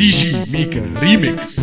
DJ Mika Remix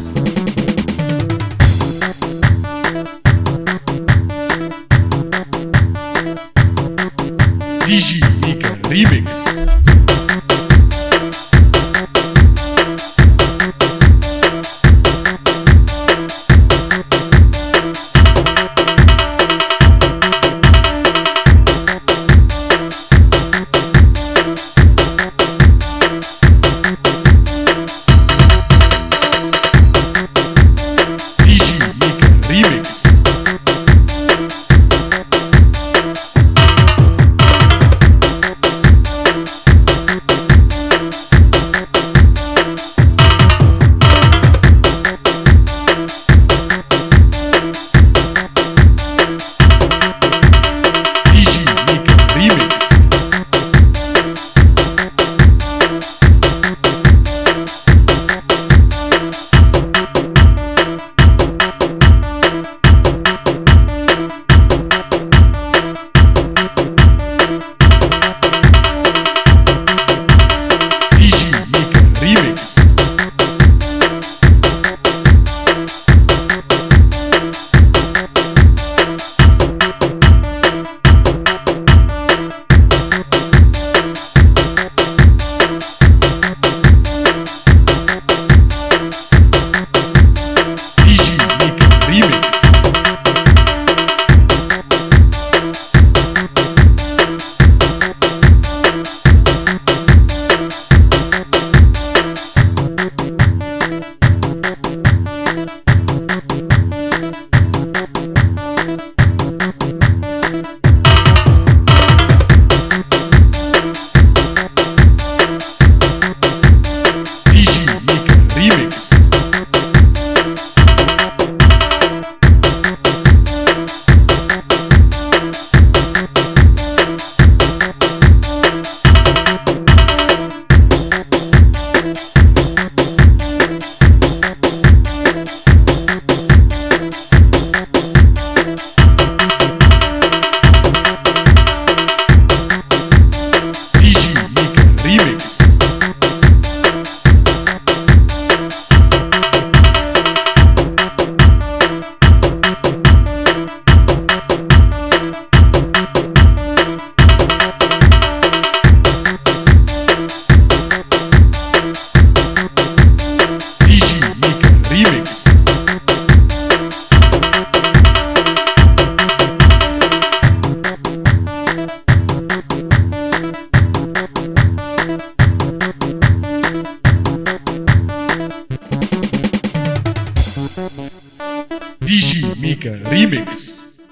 Nica Remix.